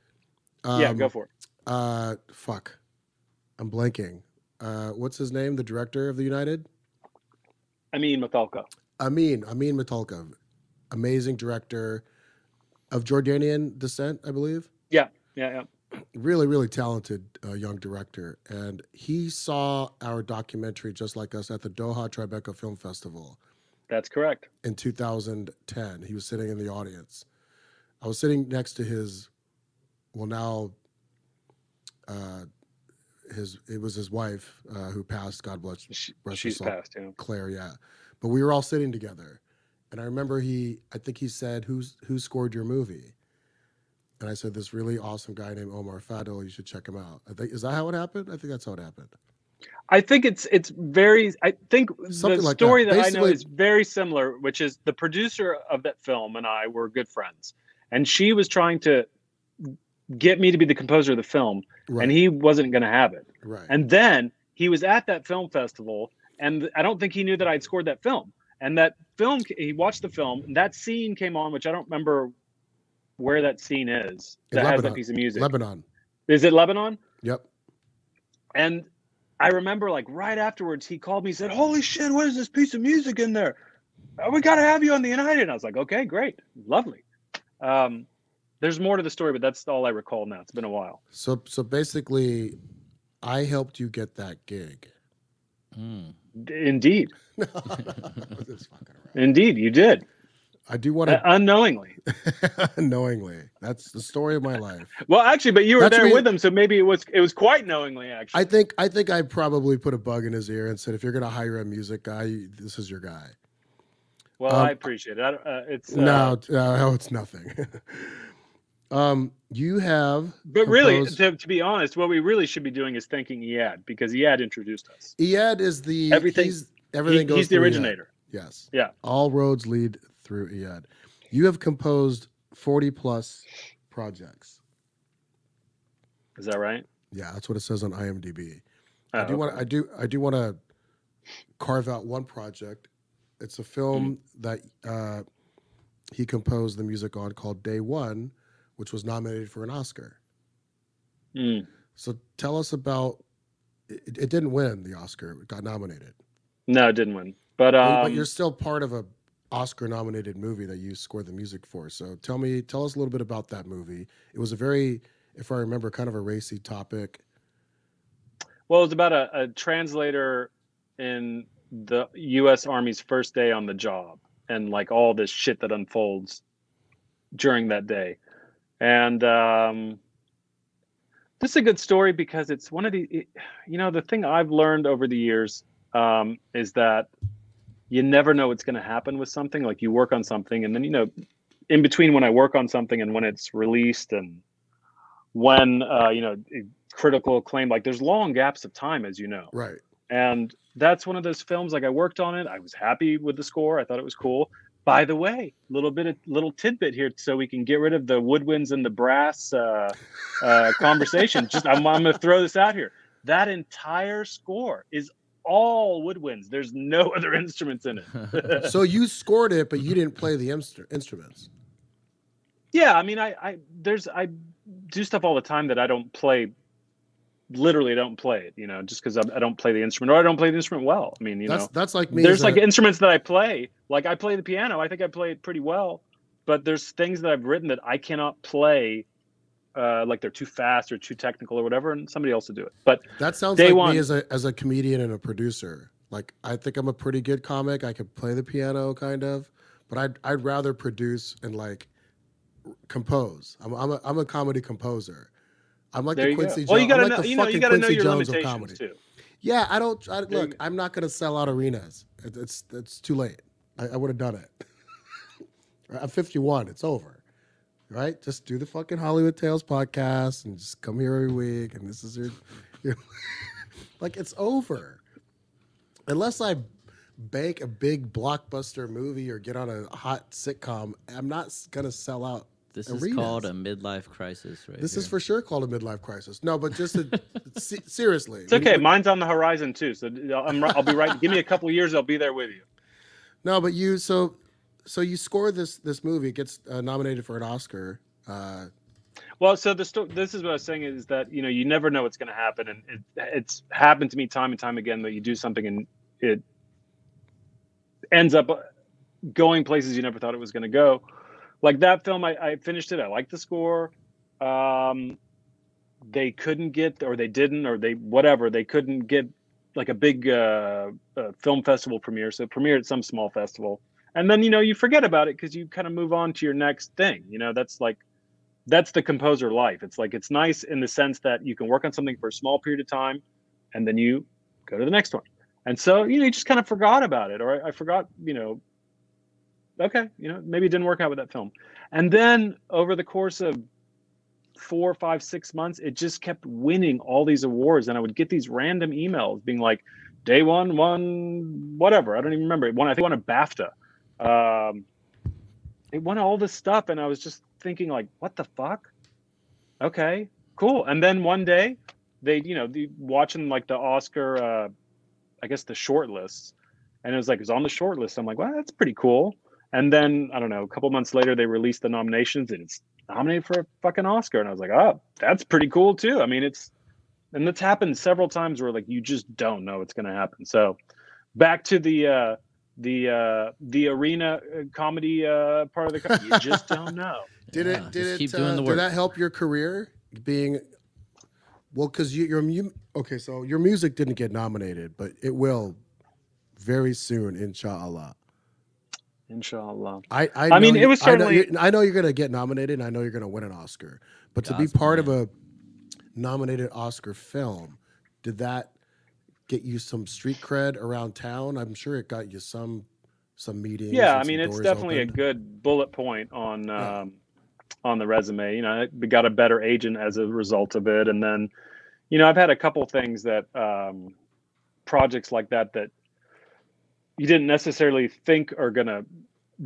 Uh yeah, Um, go for it. Uh, fuck, I'm blanking. Uh, what's his name? The director of the United. I mean, Matalqa. Amin Amin Matalqa, amazing director of Jordanian descent, I believe. Yeah, yeah, yeah. Really, really talented uh, young director, and he saw our documentary just like us at the Doha Tribeca Film Festival That's correct. in 2010. He was sitting in the audience. I was sitting next to his, well now, uh, his it was his wife uh, who passed. God bless She, she's passed. Yeah. Claire, yeah. But we were all sitting together, and I remember he, I think he said, "Who's who scored your movie?" And I said, "This really awesome guy named Omar Fadel. You should check him out." I think is that how it happened? I think that's how it happened. I think it's it's very. I think Something the like story that, I know is very similar, which is the producer of that film and I were good friends, and she was trying to get me to be the composer of the film, Right. and he wasn't going to have it. right. And then he was at that film festival, and I don't think he knew that I'd scored that film. And that film, he watched the film, and that scene came on, which I don't remember where that scene is. That has that piece of music. Lebanon. Is it Lebanon? Yep. And I remember like right afterwards, he called me and said, Holy shit, what is this piece of music in there? Uh, We got to have you on the United. And I was like, Okay, great. Lovely. Um, there's more to the story, but that's all I recall now. It's been a while. So so basically, I helped you get that gig. Mm. Indeed. [laughs] No, [laughs] just fucking around. Indeed, you did. I do want Uh, to unknowingly. [laughs] knowingly. That's the story of my life. [laughs] Well, actually, but you were That's there me- with him, so maybe it was it was quite knowingly, actually. I think I think I probably put a bug in his ear and said, if you're gonna hire a music guy, this is your guy. well, um, I appreciate it. I, uh, it's uh, no, uh, no, it's nothing. [laughs] um, you have, But really, to, to be honest, what we really should be doing is thanking Eyad because Eyad introduced us. Eyad is the Everything- He's, everything He- goes. he's the originator. Yes. Yeah. All roads lead through Eyad. You have composed forty plus projects. Is that right? Yeah, that's what it says on IMDb. Oh, I do want. I do. I do want to carve out one project. It's a film Hmm. that uh, he composed the music on called Day One, which was nominated for an Oscar. Mm. So tell us about. It, it didn't win the Oscar. It got nominated, No, it didn't win. But But- um, but you're still part of a Oscar-nominated movie that you scored the music for. So tell me, tell us a little bit about that movie. It was a very, if I remember, kind of a racy topic. Well, it's about a, a translator in the U.S. Army's first day on the job, and like all this shit that unfolds during that day, and um, this is a good story because it's one of the, it- you know, the thing I've learned over the years um, is that you never know what's going to happen with something. Like you work on something, and then you know, in between when I work on something and when it's released, and when uh, you know critical acclaim, like there's long gaps of time, as you know Right. and that's one of those films like i worked on it i was happy with the score i thought it was cool by the way little bit of little tidbit here so we can get rid of the woodwinds and the brass uh, uh, conversation just I'm, I'm gonna throw this out here that entire score is all woodwinds there's no [laughs] other instruments in it [laughs] So you scored it, but you didn't play the instru- instruments. yeah i mean I, I there's i do stuff all the time that i don't play literally don't play it you know just because I, I don't play the instrument or i don't play the instrument well i mean you that's know that's like me. there's like a- instruments that I play. Like I play the piano. I think I play it pretty well. But there's things that I've written that I cannot play. Uh, like they're too fast or too technical or whatever, and somebody else to do it. But that sounds like one. me as a as a comedian and a producer. Like I think I'm a pretty good comic. I could play the piano, kind of, but I'd I'd rather produce and like compose. I'm I'm a, I'm a comedy composer. I'm like there the you go. Quincy. Well, you Jones. Gotta like know. You know, you gotta know Quincy your Jones of limitations comedy. too. Yeah, I don't. I, look, I'm not gonna sell out arenas. It, it's it's too late. I, I would have done it. [laughs] I'm 51. It's over. Right? Just do the fucking Hollywood Tales podcast and just come here every week. And this is your, your [laughs] like it's over. Unless I bake a big blockbuster movie or get on a hot sitcom, I'm not gonna sell out. This is arenas. called a midlife crisis, right? This is for sure called a midlife crisis. No, but just to, [laughs] se- seriously, It's okay. Mine's on the horizon too, so I'm, I'll be right. Give me a couple years, I'll be there with you. No, but you so so you score this this movie it gets uh, nominated for an Oscar. Uh, Well, so the sto- this is what I was saying is that you know you never know what's going to happen, and it, it's happened to me time and time again that you do something and it ends up going places you never thought it was going to go. Like that film, I, I finished it. I liked the score. Um, they couldn't get, or they didn't, or they whatever. They couldn't get like a big uh, uh, film festival premiere, so it premiered at some small festival, and then you know you forget about it because you kind of move on to your next thing. You know that's like that's the composer life. It's like it's nice in the sense that you can work on something for a small period of time, and then you go to the next one. And so you know you just kind of forgot about it, or I, I forgot. You know, okay, you know maybe it didn't work out with that film. And then over the course of four, five, six months, it just kept winning all these awards, and I would get these random emails being like, "Day one, one, whatever." I don't even remember. Won. I think won a BAFTA. Um, it won all this stuff, and I was just thinking like, "What the fuck?" Okay, cool. And then one day, they, you know, the, watching like the Oscar, uh, I guess the short lists, and it was like it was on the short list. I'm like, "Well, that's pretty cool." And then I don't know, a couple months later, they released the nominations, and it's nominated for a fucking Oscar, and I was like, "Oh, that's pretty cool too." I mean, it's and that's happened several times where like you just don't know what's going to happen. So, back to the uh, the uh, the arena uh, comedy uh, part of the company, you just don't know. did Yeah, it did it keep uh, doing the did that help your career being well because you your mu- okay so your music didn't get nominated but it will very soon inshallah Inshallah. I I, I mean, you- it was I know, certainly- you- I know you're gonna get nominated and I know you're gonna win an Oscar but to be Gospel, part of a nominated Oscar film did that get you some street cred around town I'm sure it got you some some meetings Yeah, I mean, it's definitely a good bullet point on Yeah. um, on the resume. You know, we got a better agent as a result of it, and then, you know, I've had a couple things that um, projects like that that you didn't necessarily think are gonna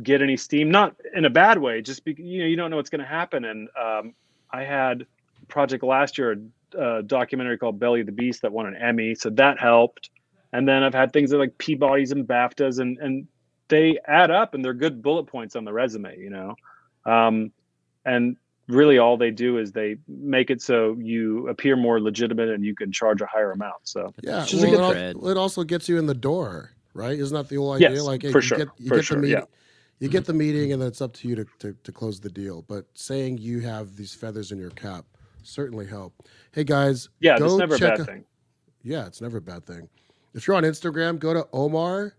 get any steam. Not in a bad way, just because you know you don't know what's gonna happen. And um, I had a project last year, a documentary called Belly of the Beast that won an Emmy, so that helped. And then I've had things like Peabody's and BAFTAs, and and they add up and they're good bullet points on the resume, you know. Um, and really, all they do is they make it so you appear more legitimate and you can charge a higher amount. So Yeah, Which a well, good it, al- it also gets you in the door, right? Isn't that the whole idea? Yes, like, hey, for you sure, get, you for get sure, the yeah. meeting, you get mm-hmm. the meeting, mm-hmm. and then it's up to you to, to, to close the deal. But saying you have these feathers in your cap certainly help. Hey guys, Yeah, go never a check bad a- thing. Yeah, it's never a bad thing. If you're on Instagram, go to Omar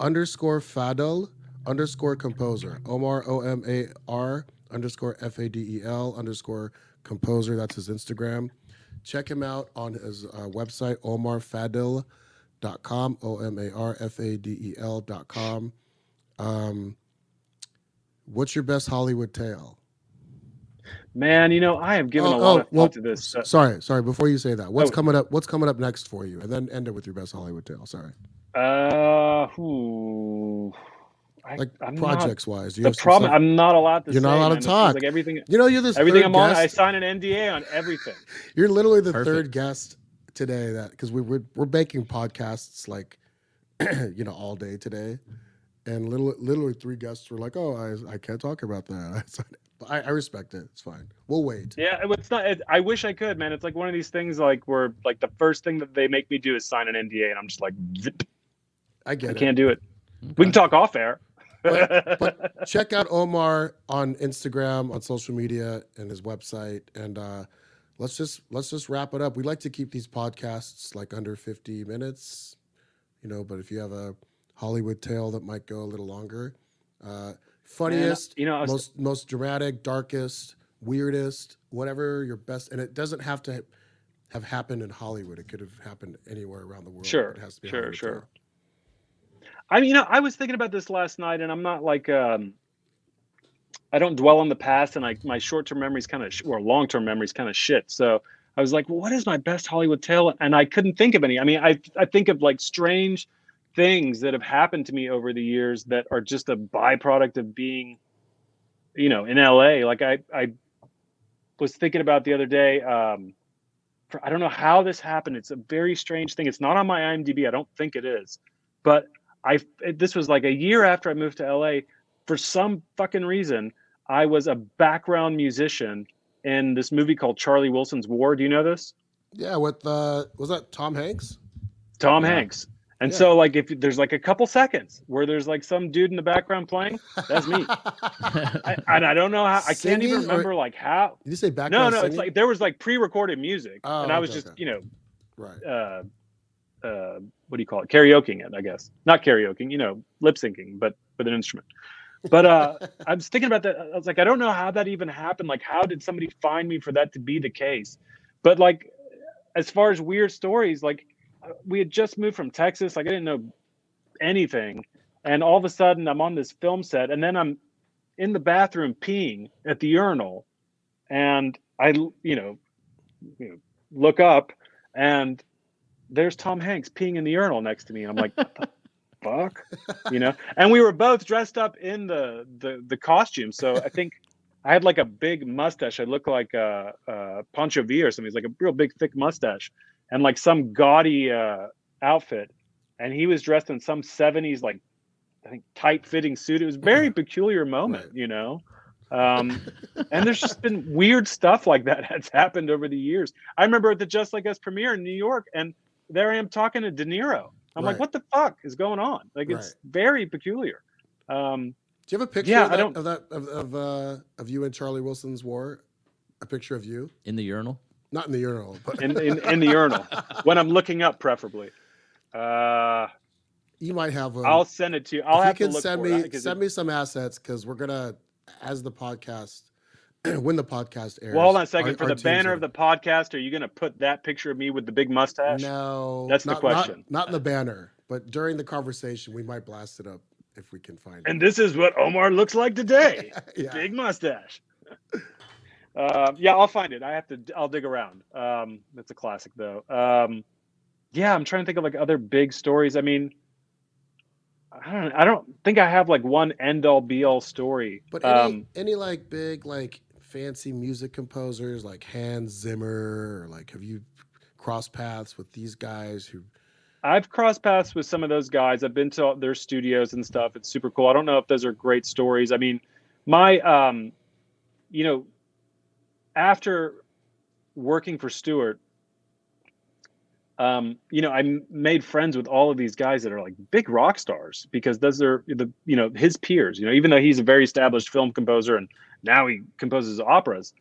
underscore Fadel underscore composer. Omar O M A R underscore F A D E L underscore composer. That's his Instagram. Check him out on his uh, website, omarfadel.com. O M A R F A D E L.com. Um, what's your best Hollywood tale? Man, you know, I have given Oh, a lot oh, of well, to this. uh, sorry, sorry. Before you say that, what's Oh. coming up? What's coming up next for you? And then end it with your best Hollywood tale. Sorry, Uh, ooh, I, like I'm not- projects wise. the problem, I'm not allowed to. You're not allowed to man. It talk. Like everything, you know, you're this everything third I'm on, I sign an NDA on everything. You're literally the Perfect. third guest today that because we we're, we're making podcasts like [clears throat] you know all day today, and little literally three guests were like, "Oh, I I can't talk about that." [laughs] But I, I respect it. It's fine. We'll wait. Yeah, it's not. It, I wish I could, man. It's like one of these things, like where like the first thing that they make me do is sign an NDA, and I'm just like, zip, I get I it. can't do it. We can talk off air. But- but [laughs] check out Omar on Instagram, on social media, and his website. And uh, let's just let's just wrap it up. We like to keep these podcasts like under 50 minutes, you know. But if you have a Hollywood tale that might go a little longer, uh, funniest, you know, was- most most dramatic, darkest, weirdest, whatever your best. And it doesn't have to have happened in Hollywood. It could have happened anywhere around the world. Sure, it has to be sure, Hollywood sure. I mean, you know, I was thinking about this last night, and I'm not like, um, I don't dwell on the past, and like my short-term memories kind of, sh- or long-term memories kind of shit. So I was like, well, what is my best Hollywood tale? And I couldn't think of any. I mean, I I think of like strange things that have happened to me over the years that are just a byproduct of being, you know, in LA. Like I I was thinking about the other day. Um, for, I don't know how this happened. It's a very strange thing. It's not on my IMDb. I don't think it is, but I this was like a year after I moved to LA. For some fucking reason, I was a background musician in this movie called Charlie Wilson's War. Do you know this? Yeah, with uh, was that Tom Hanks? Tom Yeah. Hanks. And Yeah. so, like, if there's like a couple seconds where there's like some dude in the background playing, that's me. [laughs] I, and I don't know how. I can't Singing even or- remember like how. Did you say back? No, background no, it's like there was like pre-recorded music, Oh, and I was okay, just okay. you know right. uh, uh, what do you call it? Karaokeing it, I guess. Not karaokeing, you know, lip syncing, but with an instrument. But uh, [laughs] I was thinking about that. I was like, I don't know how that even happened. Like, how did somebody find me for that to be the case? But like, as far as weird stories, like we had just moved from Texas. Like I didn't know anything, and all of a sudden I'm on this film set, and then I'm in the bathroom peeing at the urinal, and I, you know, you know, look up, and there's Tom Hanks peeing in the urinal next to me, and I'm like, what the [laughs] fuck, you know? And we were both dressed up in the the the costume, so I think I had like a big mustache. I looked like uh, uh, Pancho Villa or something. He's like a real big thick mustache, and like some gaudy uh, outfit, and he was dressed in some '70s like I think tight fitting suit. It was a very [laughs] peculiar moment, Right. you know. Um, and there's just [laughs] been weird stuff like that [laughs] that's happened over the years. I remember at the Just Like Us premiere in New York, and there I am talking to De Niro. I'm Right. like, what the fuck is going on? Like, it's Right. very peculiar. Um, Do you have a picture Yeah, of I don't- of that of of, uh, of you and Charlie Wilson's war? A picture of you, in the urinal. Not in the urinal, but in, in, in the urinal when I'm looking up, preferably. Uh, you might have. A, I'll send it to you. I'll have you to can look send me it, send it- me some assets because we're gonna as the podcast [clears throat] when the podcast airs. Well, hold on a second. our- For our the banner of the podcast, are you going to put that picture of me with the big mustache? no, That's not, the question. Not, not in the banner, but during the conversation, we might blast it up if we can find And it. And this is what Omar looks like today. [laughs] yeah, Big mustache. Uh, yeah, I'll find it. I have to. I'll dig around. Um, that's a classic, though. Um, yeah, I'm trying to think of like other big stories. I mean, I don't. I don't think I have like one end all be all story. but any um, any like big like fancy music composers like Hans Zimmer or like have you crossed paths with these guys who I've crossed paths with some of those guys. I've been to their studios and stuff. It's super cool. I don't know if those are great stories. I mean, my, um, you know, after working for Stewart, um, you know, I made friends with all of these guys that are like big rock stars because those are the, you know, his peers. You know, even though he's a very established film composer and now he composes operas,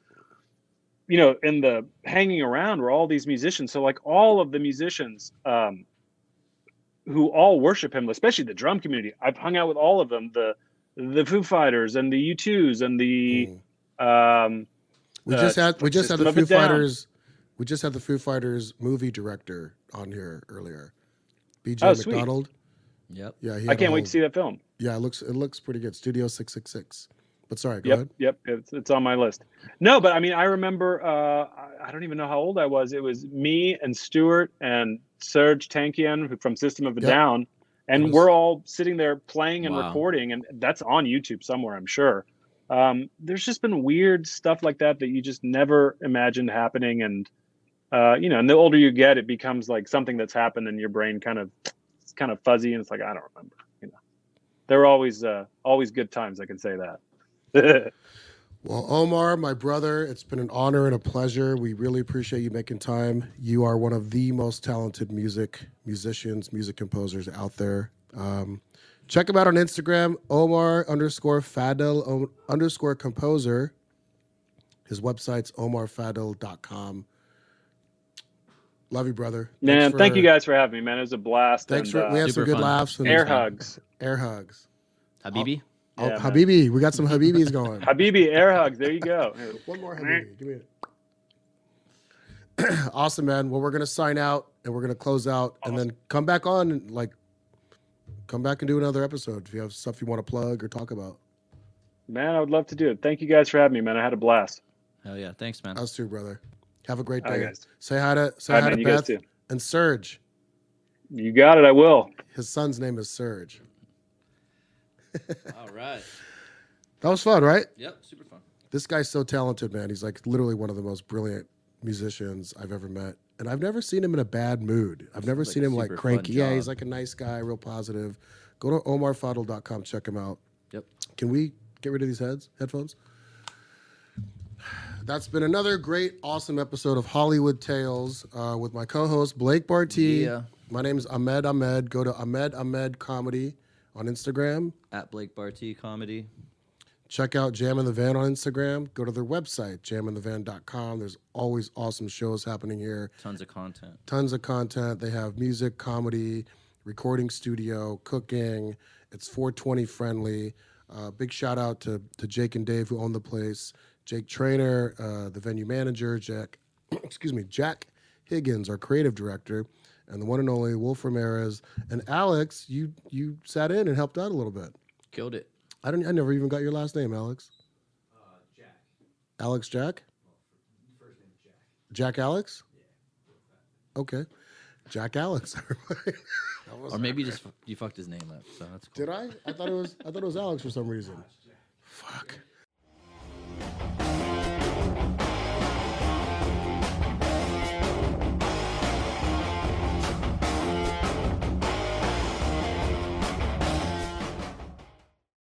you know, in the hanging around were all these musicians. So like all of the musicians um, who all worship him, especially the drum community. I've hung out with all of them. The the Foo Fighters and the U2s and the Mm. um, We uh, just had we just had the Foo. Fighters. We just had the Foo Fighters movie director on here earlier. BJ Oh, sweet. McDonnell. Yep. Yeah, he I can't wait to see that film. Yeah, it looks it looks pretty good. Studio six six six. But sorry, go Yep, ahead. yep, it's, it's on my list. No, but I mean, I remember. Uh, I- I don't even know how old I was. It was me and Stewart and Serj Tankian from System of a Yep. Down, and was- we're all sitting there playing and Wow. recording, and that's on YouTube somewhere, I'm sure. Um, there's just been weird stuff like that that you just never imagined happening, and uh, you know, and the older you get, it becomes like something that's happened, and your brain kind of it's kind of fuzzy, and it's like I don't remember. You know, there are always uh, always good times. I can say that. [laughs] Well, Omar, my brother, it's been an honor and a pleasure. We really appreciate you making time. You are one of the most talented music musicians, music composers out there. Um, check him out on Instagram, Omar underscore Fadel o- underscore composer. His website's omarfadel.com. Love you, brother. Man, Thanks thank you guys for having me, man. It was a blast. Thanks and, for we uh, had some good fun. laughs and air hugs. air hugs. Habibi. Oh, Yeah, man. Habibi, we got some Habibis going. [laughs] Habibi, air hugs. There you go. Here. [laughs] One more Habibi. Give me it. [clears throat] awesome, man. Well, we're gonna sign out and we're gonna close out and then come back on like come back and do another episode if you have stuff you want to plug or talk about. Man, I would love to do it. Thank you guys for having me, man. I had a blast. Hell yeah. Thanks, man. Us too, brother. Have a great All right, day. guys. Say hi to say All hi man. to You guys Beth too. and Serge. You got it. I will. His son's name is Serge. All right. [laughs] That was fun, right? Yep. Super fun. This guy's so talented, man. He's like literally one of the most brilliant musicians I've ever met. And I've never seen him in a bad mood. I've never like seen him like cranky. Yeah, he's like a nice guy, real positive. Go to omarfadel.com, check him out. Yep. Can we get rid of these heads, headphones? [sighs] That's been another great, awesome episode of Hollywood Tales uh, with my co-host Blake Barty. Yeah. My name is Ahmed Ahmed. Go to Ahmed Ahmed Comedy on Instagram. At Blake Barty Comedy. Check out Jam in the Van on Instagram. Go to their website, jaminthevan.com. There's always awesome shows happening here. Tons of content. Tons of content. They have music, comedy, recording studio, cooking. It's 420 friendly. Uh, big shout out to, to Jake and Dave who own the place. Jake Trainer, uh, the venue manager, Jack, [clears throat] excuse me, Jack Higgins, our creative director, and the one and only Wolf Ramirez. And Alex, you you sat in and helped out a little bit. Killed it. I don't. I never even got your last name, Alex. Uh, Jack. Alex Jack. first name Jack. Jack Alex. Yeah. Okay, Jack Alex. everybody. [laughs] That was- Or maybe just you fucked his name up. So that's cool. Did I? I thought it was. I thought it was Alex for some reason. Fuck.